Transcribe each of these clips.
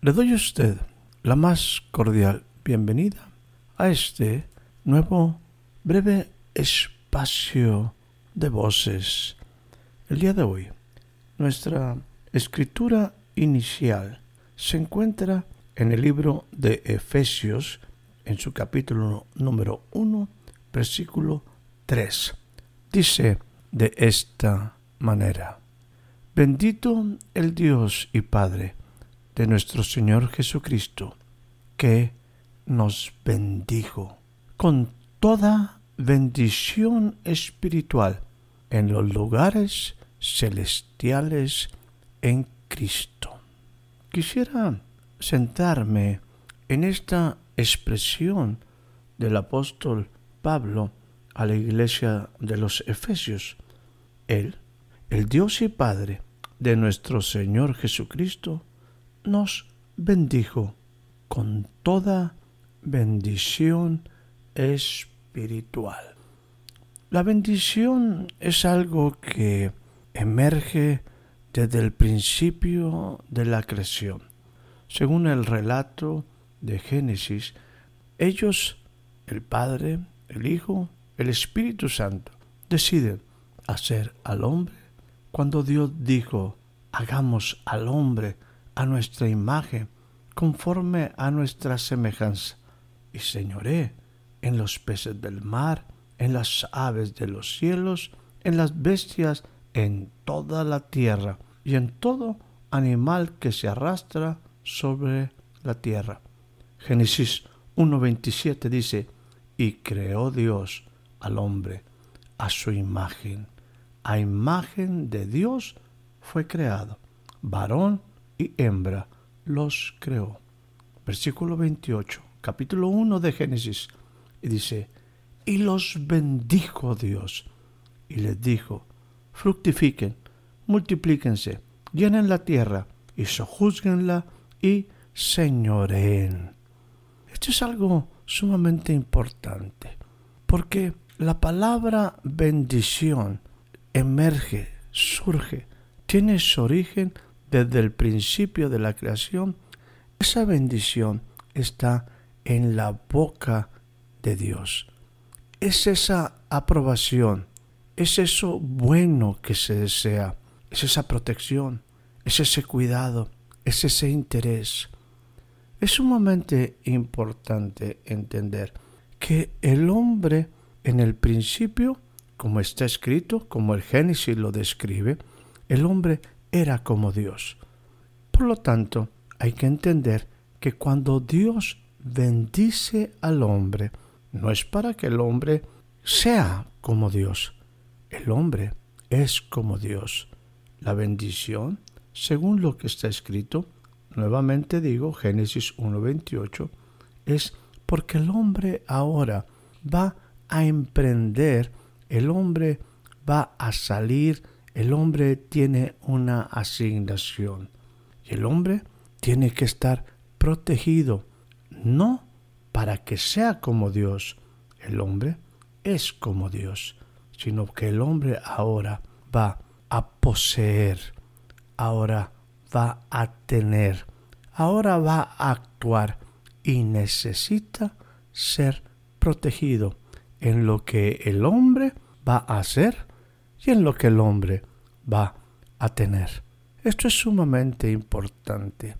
Le doy a usted la más cordial bienvenida a este nuevo breve espacio de voces. El día de hoy, nuestra escritura inicial se encuentra en el libro de Efesios, en su capítulo número 1, versículo 3. Dice de esta manera, Bendito el Dios y Padre de nuestro Señor Jesucristo, que nos bendijo con toda bendición espiritual en los lugares celestiales en Cristo. Quisiera sentarme en esta expresión del apóstol Pablo a la iglesia de los Efesios. Él, el Dios y Padre de nuestro Señor Jesucristo, nos bendijo con toda bendición espiritual. La bendición es algo que emerge desde el principio de la creación. Según el relato de Génesis, ellos, el Padre, el Hijo, el Espíritu Santo, deciden hacer al hombre cuando Dios dijo, hagamos al hombre a nuestra imagen, conforme a nuestra semejanza, y señoré en los peces del mar, en las aves de los cielos, en las bestias, en toda la tierra, y en todo animal que se arrastra sobre la tierra. Génesis 1.27 dice, y creó Dios al hombre a su imagen. A imagen de Dios fue creado. Varón y hembra los creó. Versículo 28, capítulo 1 de Génesis. Y dice, y los bendijo Dios. Y les dijo, fructifiquen, multiplíquense, llenen la tierra y sojuzguenla y señoreen. Esto es algo sumamente importante, porque la palabra bendición emerge, surge, tiene su origen desde el principio de la creación, esa bendición está en la boca de Dios. Es esa aprobación, es eso bueno que se desea, es esa protección, es ese cuidado, es ese interés. Es sumamente importante entender que el hombre en el principio, como está escrito, como el Génesis lo describe, el hombre era como Dios. Por lo tanto, hay que entender que cuando Dios bendice al hombre, no es para que el hombre sea como Dios. El hombre es como Dios. La bendición, según lo que está escrito, nuevamente digo Génesis 1.28, es porque el hombre ahora va a emprender, el hombre va a salir el hombre tiene una asignación y el hombre tiene que estar protegido, no para que sea como Dios, el hombre es como Dios, sino que el hombre ahora va a poseer, ahora va a tener, ahora va a actuar y necesita ser protegido en lo que el hombre va a hacer y en lo que el hombre va a tener. Esto es sumamente importante.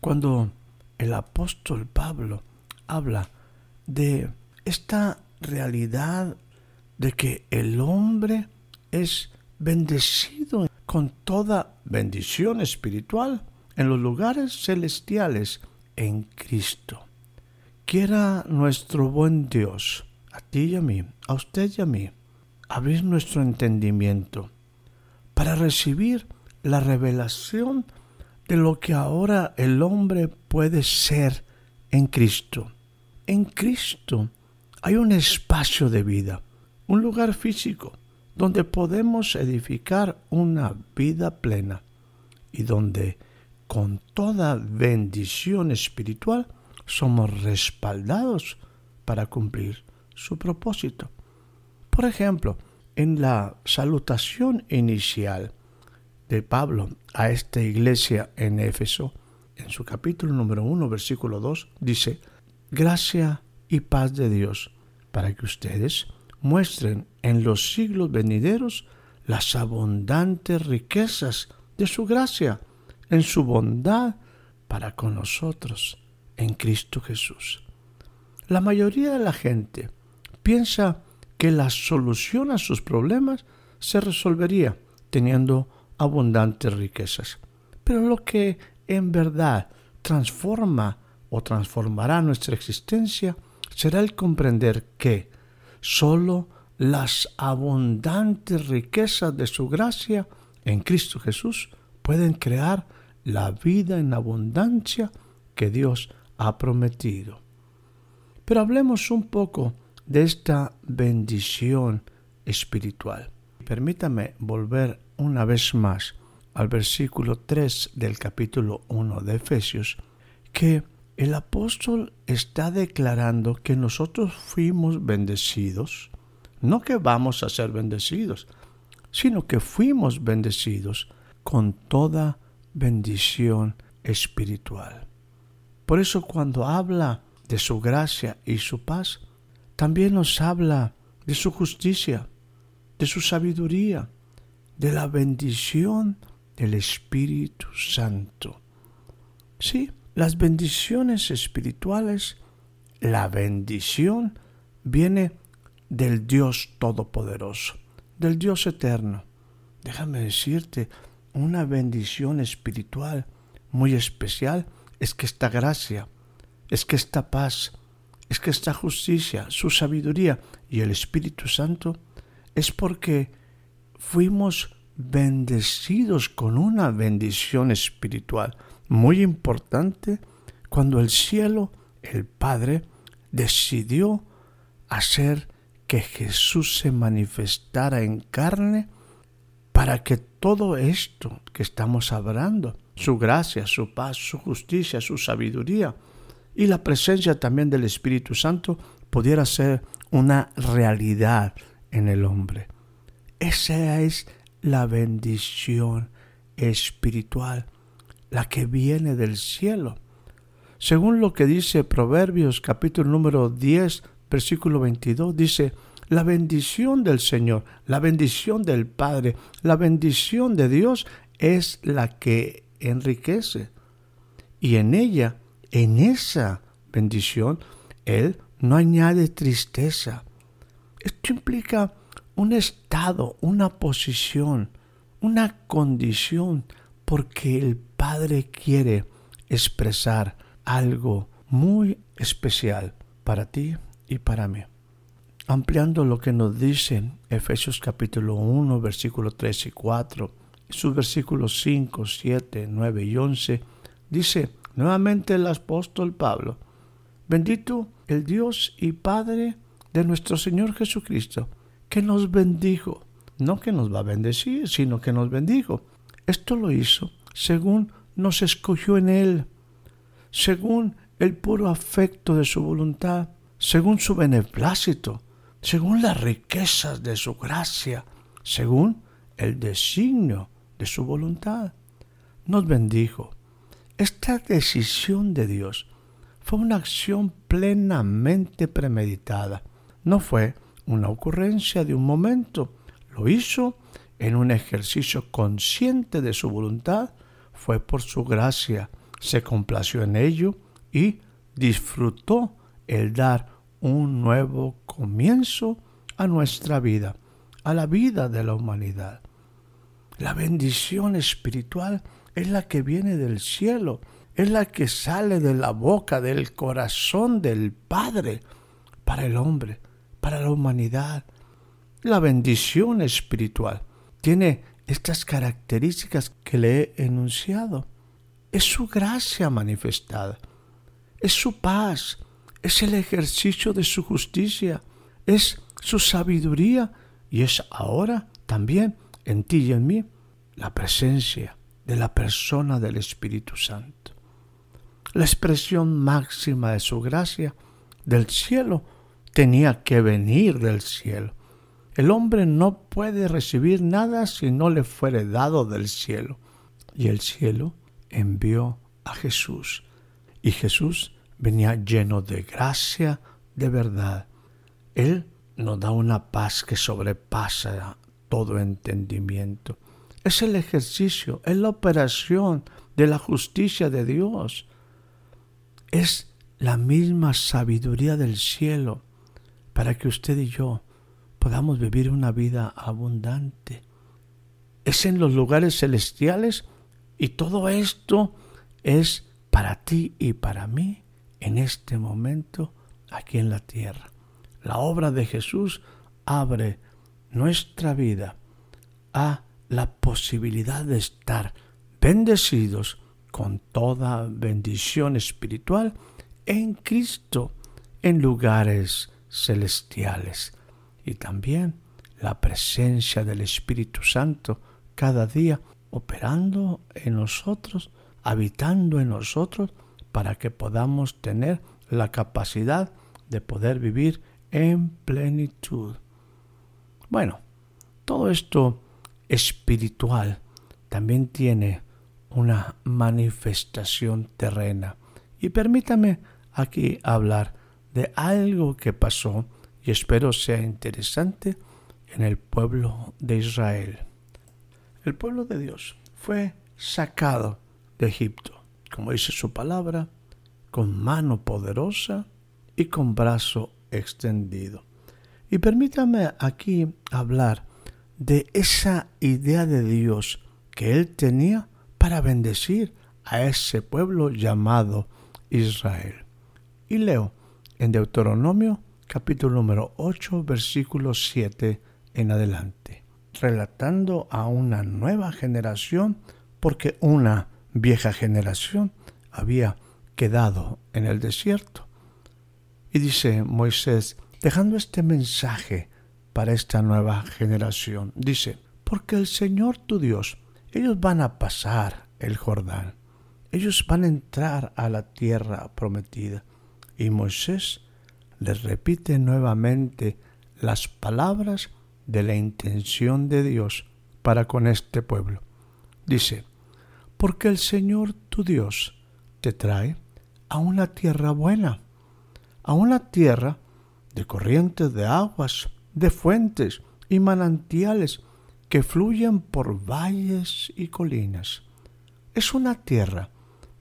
Cuando el apóstol Pablo habla de esta realidad de que el hombre es bendecido con toda bendición espiritual en los lugares celestiales en Cristo. Quiera nuestro buen Dios, a ti y a mí, a usted y a mí, abrir nuestro entendimiento para recibir la revelación de lo que ahora el hombre puede ser en Cristo. En Cristo hay un espacio de vida, un lugar físico donde podemos edificar una vida plena y donde con toda bendición espiritual somos respaldados para cumplir su propósito. Por ejemplo, en la salutación inicial de Pablo a esta iglesia en Éfeso, en su capítulo número 1, versículo 2, dice, gracia y paz de Dios, para que ustedes muestren en los siglos venideros las abundantes riquezas de su gracia, en su bondad para con nosotros, en Cristo Jesús. La mayoría de la gente piensa que la solución a sus problemas se resolvería teniendo abundantes riquezas. Pero lo que en verdad transforma o transformará nuestra existencia será el comprender que sólo las abundantes riquezas de su gracia en Cristo Jesús pueden crear la vida en abundancia que Dios ha prometido. Pero hablemos un poco de esta bendición espiritual. Permítame volver una vez más al versículo 3 del capítulo 1 de Efesios, que el apóstol está declarando que nosotros fuimos bendecidos, no que vamos a ser bendecidos, sino que fuimos bendecidos con toda bendición espiritual. Por eso cuando habla de su gracia y su paz, también nos habla de su justicia, de su sabiduría, de la bendición del Espíritu Santo. Sí, las bendiciones espirituales, la bendición viene del Dios Todopoderoso, del Dios Eterno. Déjame decirte, una bendición espiritual muy especial es que esta gracia, es que esta paz, es que esta justicia, su sabiduría y el Espíritu Santo es porque fuimos bendecidos con una bendición espiritual muy importante cuando el cielo, el Padre, decidió hacer que Jesús se manifestara en carne para que todo esto que estamos hablando, su gracia, su paz, su justicia, su sabiduría y la presencia también del Espíritu Santo pudiera ser una realidad en el hombre. Esa es la bendición espiritual, la que viene del cielo. Según lo que dice Proverbios capítulo número 10, versículo 22, dice, la bendición del Señor, la bendición del Padre, la bendición de Dios es la que enriquece. Y en ella, en esa bendición, Él no añade tristeza. Esto implica un estado, una posición, una condición, porque el Padre quiere expresar algo muy especial para ti y para mí. Ampliando lo que nos dice Efesios capítulo 1, versículo 3 y 4, sus versículos 5, 7, 9 y 11, dice nuevamente el apóstol Pablo, bendito el Dios y Padre de nuestro Señor Jesucristo, que nos bendijo. No que nos va a bendecir, sino que nos bendijo. Esto lo hizo según nos escogió en Él, según el puro afecto de su voluntad, según su beneplácito, según las riquezas de su gracia, según el designio de su voluntad. Nos bendijo. Esta decisión de Dios fue una acción plenamente premeditada. No fue una ocurrencia de un momento, lo hizo en un ejercicio consciente de su voluntad, fue por su gracia, se complació en ello y disfrutó el dar un nuevo comienzo a nuestra vida, a la vida de la humanidad. La bendición espiritual es la que viene del cielo, es la que sale de la boca, del corazón del Padre para el hombre para la humanidad. La bendición espiritual tiene estas características que le he enunciado. Es su gracia manifestada, es su paz, es el ejercicio de su justicia, es su sabiduría y es ahora también en ti y en mí la presencia de la persona del Espíritu Santo. La expresión máxima de su gracia del cielo tenía que venir del cielo. El hombre no puede recibir nada si no le fuere dado del cielo. Y el cielo envió a Jesús. Y Jesús venía lleno de gracia, de verdad. Él nos da una paz que sobrepasa todo entendimiento. Es el ejercicio, es la operación de la justicia de Dios. Es la misma sabiduría del cielo para que usted y yo podamos vivir una vida abundante. Es en los lugares celestiales y todo esto es para ti y para mí en este momento aquí en la tierra. La obra de Jesús abre nuestra vida a la posibilidad de estar bendecidos con toda bendición espiritual en Cristo en lugares celestiales y también la presencia del Espíritu Santo cada día operando en nosotros, habitando en nosotros para que podamos tener la capacidad de poder vivir en plenitud. Bueno, todo esto espiritual también tiene una manifestación terrena. Y permítame aquí hablar de algo que pasó y espero sea interesante en el pueblo de Israel. El pueblo de Dios fue sacado de Egipto como dice su palabra, con mano poderosa y con brazo extendido. Y permítame aquí hablar de esa idea de Dios que él tenía para bendecir a ese pueblo llamado Israel. Y leo en Deuteronomio capítulo número 8 versículo 7 en adelante, relatando a una nueva generación porque una vieja generación había quedado en el desierto. Y dice Moisés, dejando este mensaje para esta nueva generación, dice, porque el Señor tu Dios, ellos van a pasar el Jordán, ellos van a entrar a la tierra prometida. Y Moisés les repite nuevamente las palabras de la intención de Dios para con este pueblo. Dice, porque el Señor tu Dios te trae a una tierra buena, a una tierra de corrientes de aguas, de fuentes y manantiales que fluyen por valles y colinas. Es una tierra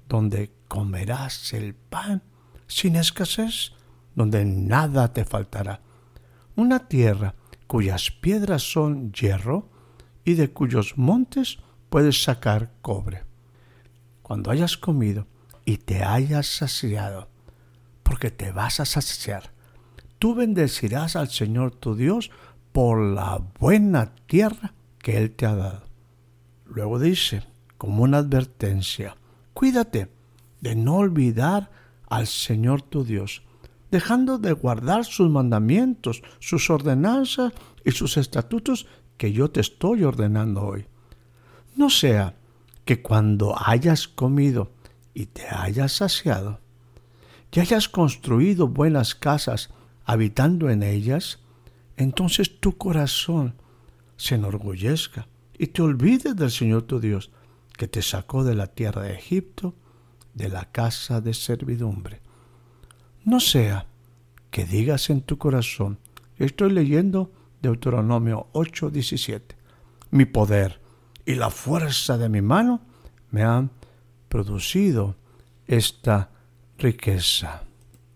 donde comerás el pan sin escasez, donde nada te faltará. Una tierra cuyas piedras son hierro y de cuyos montes puedes sacar cobre cuando hayas comido y te hayas saciado, porque te vas a saciar, tú bendecirás al Señor tu Dios por la buena tierra que Él te ha dado. Luego dice, como una advertencia, cuídate de no olvidar al Señor tu Dios, dejando de guardar sus mandamientos, sus ordenanzas y sus estatutos que yo te estoy ordenando hoy. No sea que cuando hayas comido y te hayas saciado, y hayas construido buenas casas habitando en ellas, entonces tu corazón se enorgullezca y te olvides del Señor tu Dios, que te sacó de la tierra de Egipto, de la casa de servidumbre. No sea que digas en tu corazón, estoy leyendo Deuteronomio 8:17, mi poder, y la fuerza de mi mano me han producido esta riqueza.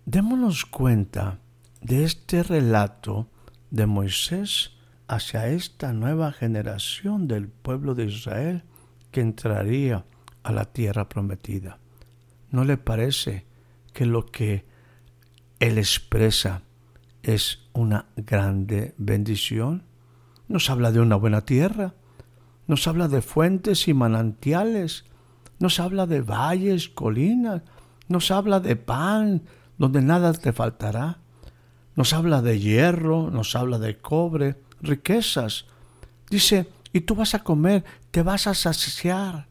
Démonos cuenta de este relato de Moisés hacia esta nueva generación del pueblo de Israel que entraría a la tierra prometida. ¿No le parece que lo que él expresa es una grande bendición. Nos habla de una buena tierra, nos habla de fuentes y manantiales, nos habla de valles, colinas, nos habla de pan, donde nada te faltará, nos habla de hierro, nos habla de cobre, riquezas. Dice, y tú vas a comer, te vas a saciar.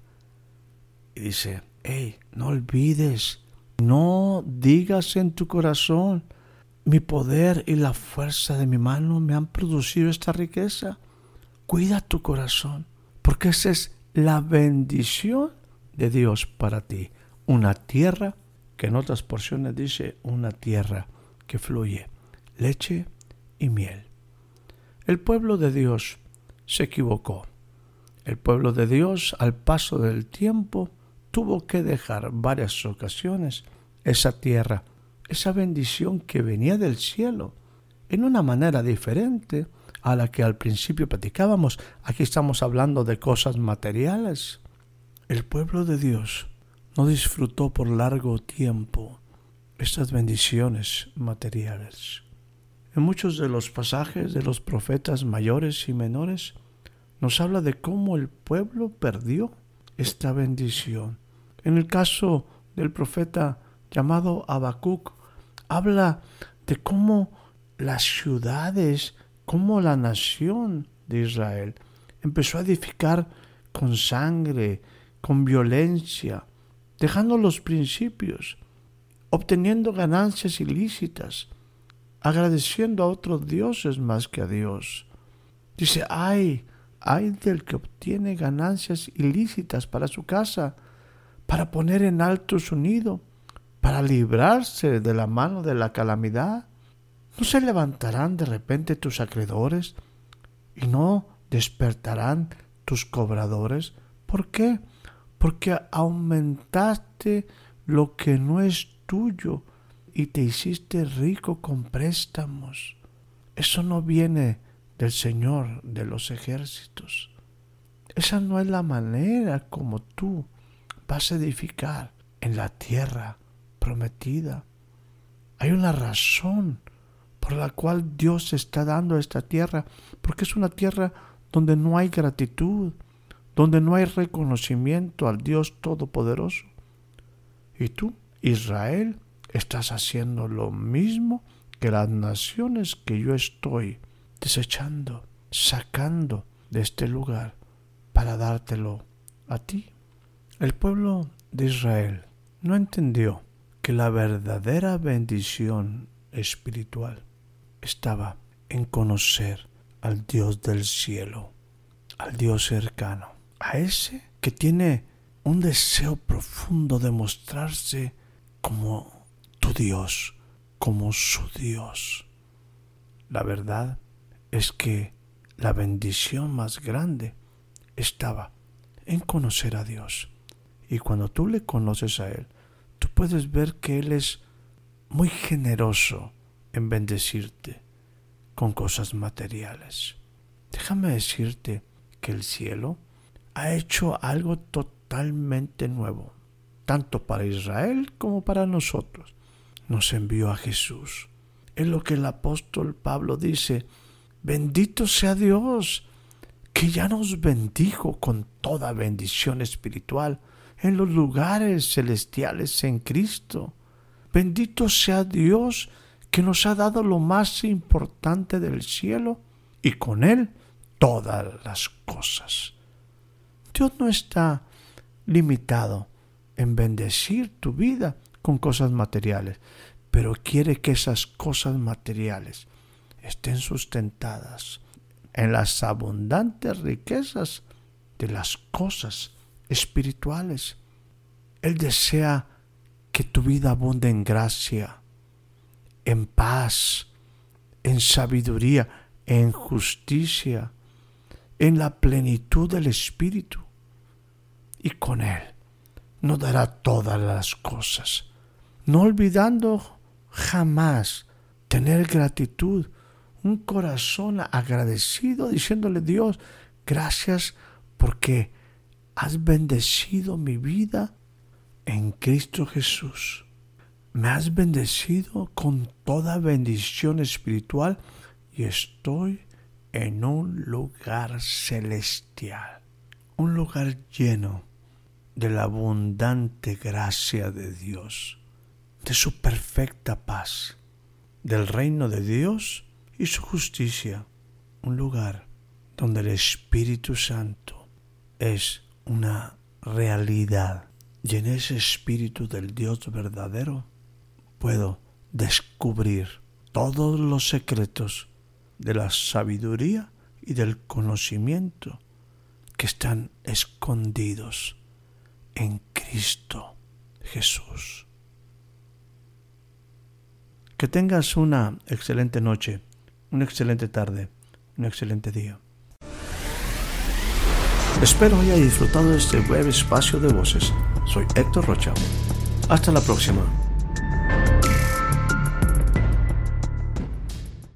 Y dice, hey, no olvides, no digas en tu corazón, mi poder y la fuerza de mi mano me han producido esta riqueza. Cuida tu corazón, porque esa es la bendición de Dios para ti. Una tierra que en otras porciones dice una tierra que fluye leche y miel. El pueblo de Dios se equivocó. El pueblo de Dios al paso del tiempo tuvo que dejar varias ocasiones esa tierra, esa bendición que venía del cielo, en una manera diferente a la que al principio platicábamos. Aquí estamos hablando de cosas materiales. El pueblo de Dios no disfrutó por largo tiempo estas bendiciones materiales. En muchos de los pasajes de los profetas mayores y menores nos habla de cómo el pueblo perdió esta bendición. En el caso del profeta llamado Habacuc, habla de cómo las ciudades, cómo la nación de Israel empezó a edificar con sangre, con violencia, dejando los principios, obteniendo ganancias ilícitas, agradeciendo a otros dioses más que a Dios. Dice, ay, ay del que obtiene ganancias ilícitas para su casa, para poner en alto su nido, para librarse de la mano de la calamidad. ¿No se levantarán de repente tus acreedores y no despertarán tus cobradores? ¿Por qué? Porque aumentaste lo que no es tuyo y te hiciste rico con préstamos. Eso no viene del Señor de los ejércitos. Esa no es la manera como tú vas a edificar en la tierra prometida. Hay una razón por la cual Dios está dando esta tierra, porque es una tierra donde no hay gratitud, donde no hay reconocimiento al Dios Todopoderoso. Y tú, Israel, estás haciendo lo mismo que las naciones que yo estoy desechando, sacando de este lugar para dártelo a ti. El pueblo de Israel no entendió que la verdadera bendición espiritual estaba en conocer al Dios del cielo, al Dios cercano, a ese que tiene un deseo profundo de mostrarse como tu Dios como su Dios. La verdad es que la bendición más grande estaba en conocer a Dios. Y cuando tú le conoces a Él, tú puedes ver que Él es muy generoso en bendecirte con cosas materiales. Déjame decirte que el cielo ha hecho algo totalmente nuevo, tanto para Israel como para nosotros nos envió a Jesús. Es lo que el apóstol Pablo dice, bendito sea Dios, que ya nos bendijo con toda bendición espiritual en los lugares celestiales en Cristo. Bendito sea Dios que nos ha dado lo más importante del cielo y con Él todas las cosas. Dios no está limitado en bendecir tu vida con cosas materiales, pero quiere que esas cosas materiales estén sustentadas en las abundantes riquezas de las cosas espirituales. Él desea que tu vida abunde en gracia, en paz, en sabiduría, en justicia, en la plenitud del Espíritu. Y con Él nos dará todas las cosas no olvidando jamás tener gratitud, un corazón agradecido, diciéndole Dios, gracias porque has bendecido mi vida en Cristo Jesús. me has bendecido con toda bendición espiritual y estoy en un lugar celestial, un lugar lleno de la abundante gracia de Dios, de su perfecta paz, del reino de Dios y su justicia, un lugar donde el Espíritu Santo es una realidad. Y en ese espíritu del Dios verdadero puedo descubrir todos los secretos de la sabiduría y del conocimiento que están escondidos en Cristo Jesús. Que tengas una excelente noche, una excelente tarde, un excelente día. Espero haya disfrutado de este breve espacio de voces. Soy Héctor Rocha. Hasta la próxima.